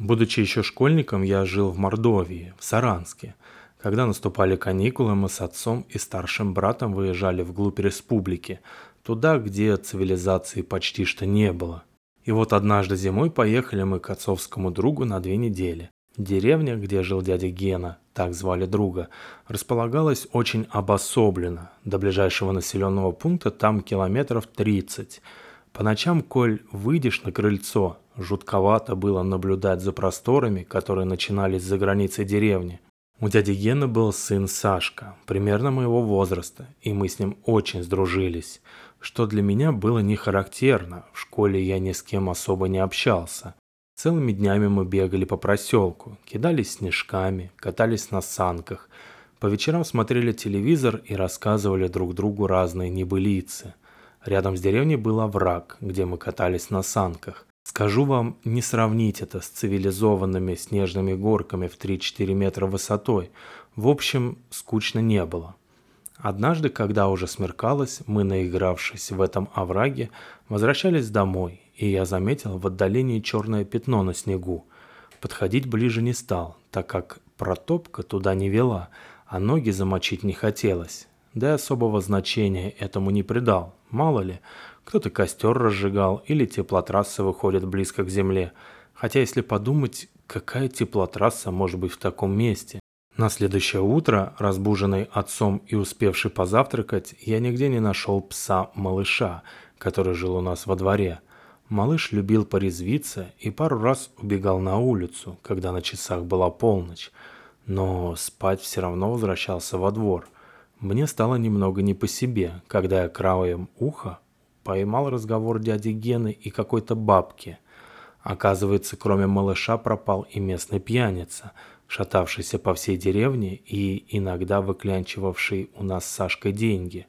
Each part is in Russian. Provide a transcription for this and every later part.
Будучи еще школьником, я жил в Мордовии, в Саранске. Когда наступали каникулы, мы с отцом и старшим братом выезжали вглубь республики, туда, где цивилизации почти что не было. И вот однажды зимой поехали мы к отцовскому другу на две недели. Деревня, где жил дядя Гена, так звали друга, располагалась очень обособленно. До ближайшего населенного пункта там километров 30. По ночам, коль выйдешь на крыльцо, жутковато было наблюдать за просторами, которые начинались за границей деревни. У дяди Гены был сын Сашка, примерно моего возраста, и мы с ним очень сдружились, что для меня было не характерно, в школе я ни с кем особо не общался. Целыми днями мы бегали по проселку, кидались снежками, катались на санках, по вечерам смотрели телевизор и рассказывали друг другу разные небылицы. Рядом с деревней был овраг, где мы катались на санках. Скажу вам, не сравнить это с цивилизованными снежными горками в 3-4 метра высотой. В общем, скучно не было. Однажды, когда уже смеркалось, мы, наигравшись в этом овраге, возвращались домой, и я заметил в отдалении черное пятно на снегу. Подходить ближе не стал, так как протопка туда не вела, а ноги замочить не хотелось. Да и особого значения этому не придал, мало ли – кто-то костер разжигал или теплотрасса выходит близко к земле. Хотя если подумать, какая теплотрасса может быть в таком месте? На следующее утро, разбуженный отцом и успевший позавтракать, я нигде не нашел пса-малыша, который жил у нас во дворе. Малыш любил порезвиться и пару раз убегал на улицу, когда на часах была полночь. Но спать все равно возвращался во двор. Мне стало немного не по себе, когда я краем уха поймал разговор дяди Гены и какой-то бабки. Оказывается, кроме малыша пропал и местный пьяница, шатавшийся по всей деревне и иногда выклянчивавший у нас с Сашкой деньги.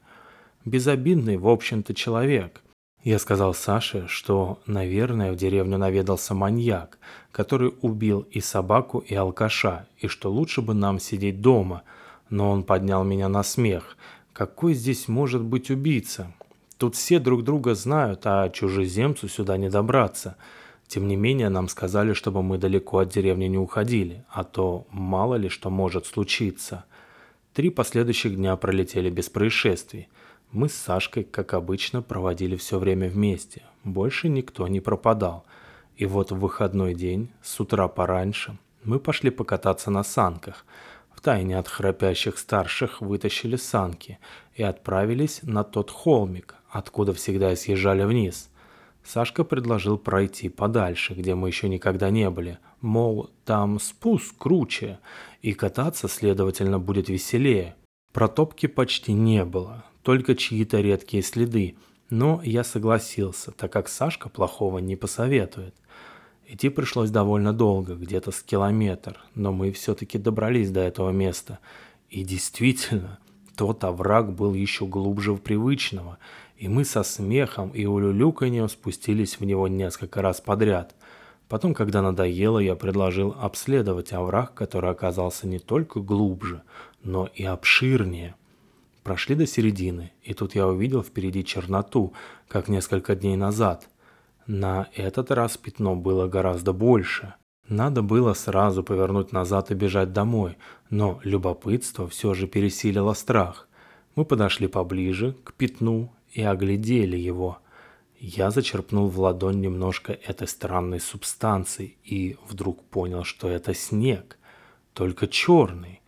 Безобидный, в общем-то, человек. Я сказал Саше, что, наверное, в деревню наведался маньяк, который убил и собаку, и алкаша, и что лучше бы нам сидеть дома. Но он поднял меня на смех. Какой здесь может быть убийца? Тут все друг друга знают, а чужеземцу сюда не добраться. Тем не менее, нам сказали, чтобы мы далеко от деревни не уходили, а то мало ли что может случиться. Три последующих дня пролетели без происшествий. Мы с Сашкой, как обычно, проводили все время вместе. Больше никто не пропадал. И вот в выходной день, с утра пораньше, мы пошли покататься на санках. Втайне от храпящих старших вытащили санки и отправились на тот холмик, откуда всегда съезжали вниз. Сашка предложил пройти подальше, где мы еще никогда не были. Мол, там спуск круче, и кататься, следовательно, будет веселее. Протопки почти не было, только чьи-то редкие следы. Но я согласился, так как Сашка плохого не посоветует. Идти пришлось довольно долго, где-то с километр, но мы все-таки добрались до этого места. И действительно, тот овраг был еще глубже привычного – и мы со смехом и улюлюканьем спустились в него несколько раз подряд. Потом, когда надоело, я предложил обследовать овраг, который оказался не только глубже, но и обширнее. Прошли до середины, и тут я увидел впереди черноту, как несколько дней назад. На этот раз пятно было гораздо больше. Надо было сразу повернуть назад и бежать домой, но любопытство все же пересилило страх. Мы подошли поближе к пятну и оглядели его. Я зачерпнул в ладонь немножко этой странной субстанции и вдруг понял, что это снег, только черный.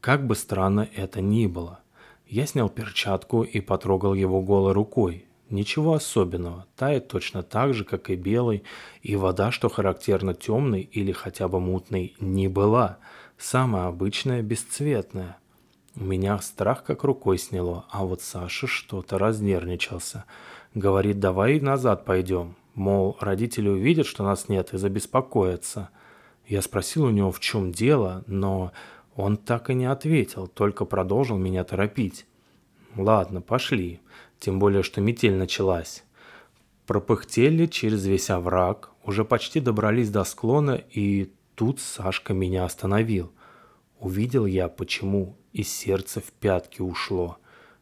Как бы странно это ни было. Я снял перчатку и потрогал его голой рукой. Ничего особенного, тает точно так же, как и белый, и вода, что характерно темной или хотя бы мутной, не была. Самая обычная, бесцветная. У меня страх как рукой сняло, а вот Саша что-то разнервничался. Говорит, давай назад пойдем. Мол, родители увидят, что нас нет, и забеспокоятся. Я спросил у него, в чем дело, но он так и не ответил, только продолжил меня торопить. Ладно, пошли, тем более, что метель началась. Пропыхтели через весь овраг, уже почти добрались до склона, и тут Сашка меня остановил. Увидел я, почему и сердце в пятки ушло.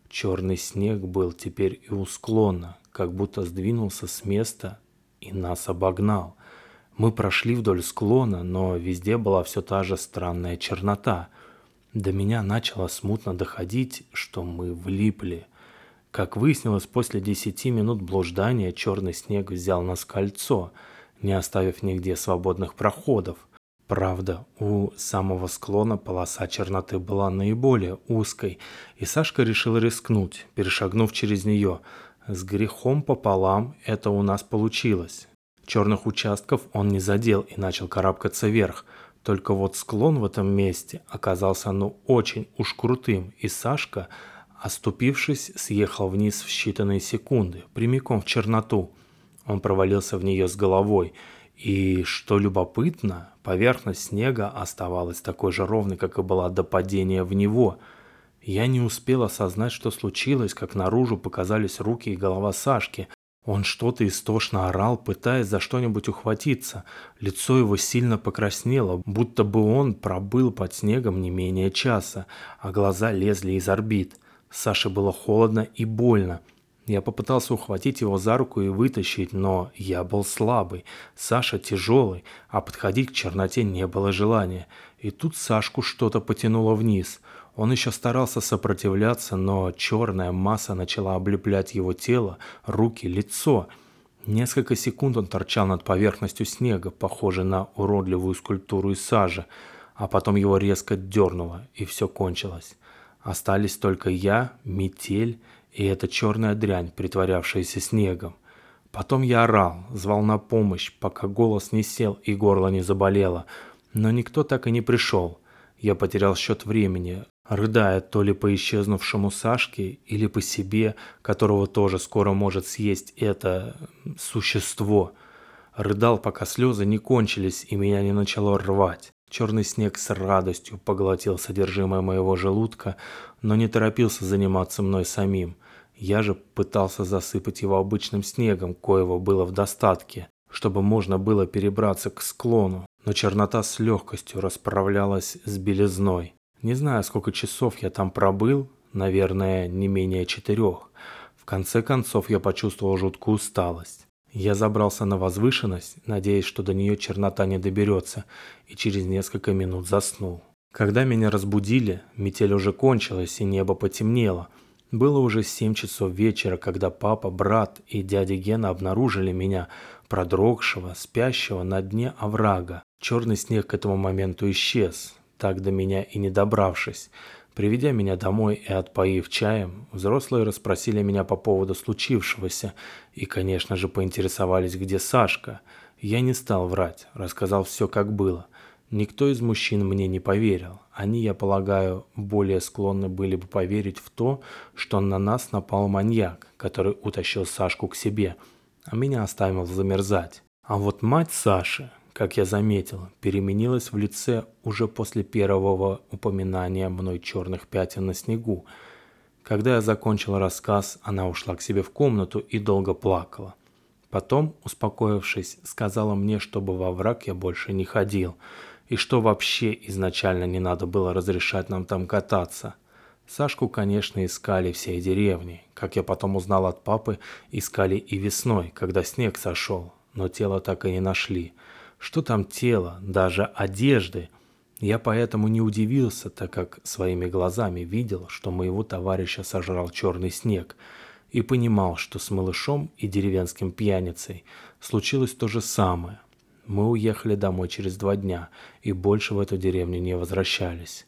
Черный снег был теперь и у склона, как будто сдвинулся с места и нас обогнал. Мы прошли вдоль склона, но везде была все та же странная чернота. До меня начало смутно доходить, что мы влипли. Как выяснилось, после десяти минут блуждания черный снег взял нас кольцо, не оставив нигде свободных проходов. Правда, у самого склона полоса черноты была наиболее узкой, и Сашка решил рискнуть, перешагнув через нее. С грехом пополам это у нас получилось. Черных участков он не задел и начал карабкаться вверх. Только вот склон в этом месте оказался ну очень уж крутым, и Сашка, оступившись, съехал вниз в считанные секунды, прямиком в черноту. Он провалился в нее с головой, и, что любопытно, поверхность снега оставалась такой же ровной, как и была до падения в него. Я не успел осознать, что случилось, как наружу показались руки и голова Сашки, он что-то истошно орал, пытаясь за что-нибудь ухватиться. Лицо его сильно покраснело, будто бы он пробыл под снегом не менее часа, а глаза лезли из орбит. Саше было холодно и больно. Я попытался ухватить его за руку и вытащить, но я был слабый, Саша тяжелый, а подходить к черноте не было желания. И тут Сашку что-то потянуло вниз – он еще старался сопротивляться, но черная масса начала облеплять его тело, руки, лицо. Несколько секунд он торчал над поверхностью снега, похожей на уродливую скульптуру из сажи, а потом его резко дернуло, и все кончилось. Остались только я, метель и эта черная дрянь, притворявшаяся снегом. Потом я орал, звал на помощь, пока голос не сел и горло не заболело, но никто так и не пришел. Я потерял счет времени, рыдая то ли по исчезнувшему Сашке, или по себе, которого тоже скоро может съесть это существо. Рыдал, пока слезы не кончились и меня не начало рвать. Черный снег с радостью поглотил содержимое моего желудка, но не торопился заниматься мной самим. Я же пытался засыпать его обычным снегом, коего было в достатке, чтобы можно было перебраться к склону, но чернота с легкостью расправлялась с белизной. Не знаю, сколько часов я там пробыл, наверное, не менее четырех. В конце концов я почувствовал жуткую усталость. Я забрался на возвышенность, надеясь, что до нее чернота не доберется, и через несколько минут заснул. Когда меня разбудили, метель уже кончилась и небо потемнело. Было уже семь часов вечера, когда папа, брат и дядя Гена обнаружили меня, продрогшего, спящего на дне оврага. Черный снег к этому моменту исчез так до меня и не добравшись. Приведя меня домой и отпоив чаем, взрослые расспросили меня по поводу случившегося и, конечно же, поинтересовались, где Сашка. Я не стал врать, рассказал все, как было. Никто из мужчин мне не поверил. Они, я полагаю, более склонны были бы поверить в то, что на нас напал маньяк, который утащил Сашку к себе, а меня оставил замерзать. А вот мать Саши, как я заметил, переменилась в лице уже после первого упоминания мной черных пятен на снегу. Когда я закончил рассказ, она ушла к себе в комнату и долго плакала. Потом, успокоившись, сказала мне, чтобы во враг я больше не ходил, и что вообще изначально не надо было разрешать нам там кататься. Сашку, конечно, искали всей деревни. Как я потом узнал от папы, искали и весной, когда снег сошел, но тело так и не нашли – что там тело, даже одежды. Я поэтому не удивился, так как своими глазами видел, что моего товарища сожрал черный снег, и понимал, что с малышом и деревенским пьяницей случилось то же самое. Мы уехали домой через два дня и больше в эту деревню не возвращались.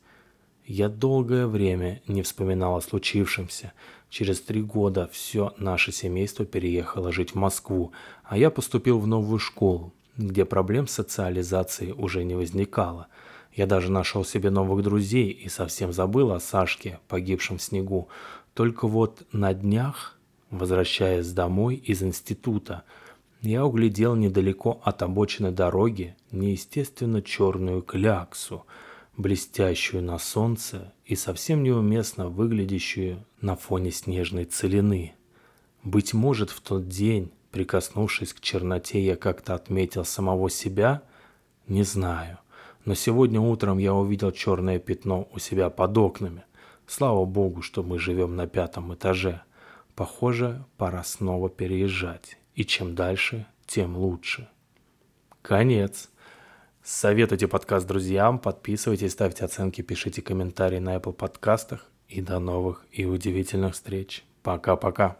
Я долгое время не вспоминал о случившемся. Через три года все наше семейство переехало жить в Москву, а я поступил в новую школу, где проблем с социализацией уже не возникало. Я даже нашел себе новых друзей и совсем забыл о Сашке, погибшем в снегу. Только вот на днях, возвращаясь домой из института, я углядел недалеко от обочины дороги неестественно черную кляксу, блестящую на солнце и совсем неуместно выглядящую на фоне снежной целины. Быть может, в тот день Прикоснувшись к черноте, я как-то отметил самого себя? Не знаю. Но сегодня утром я увидел черное пятно у себя под окнами. Слава богу, что мы живем на пятом этаже. Похоже, пора снова переезжать. И чем дальше, тем лучше. конец. Советуйте подкаст друзьям, подписывайтесь, ставьте оценки, пишите комментарии на Apple подкастах. И до новых и удивительных встреч. Пока-пока.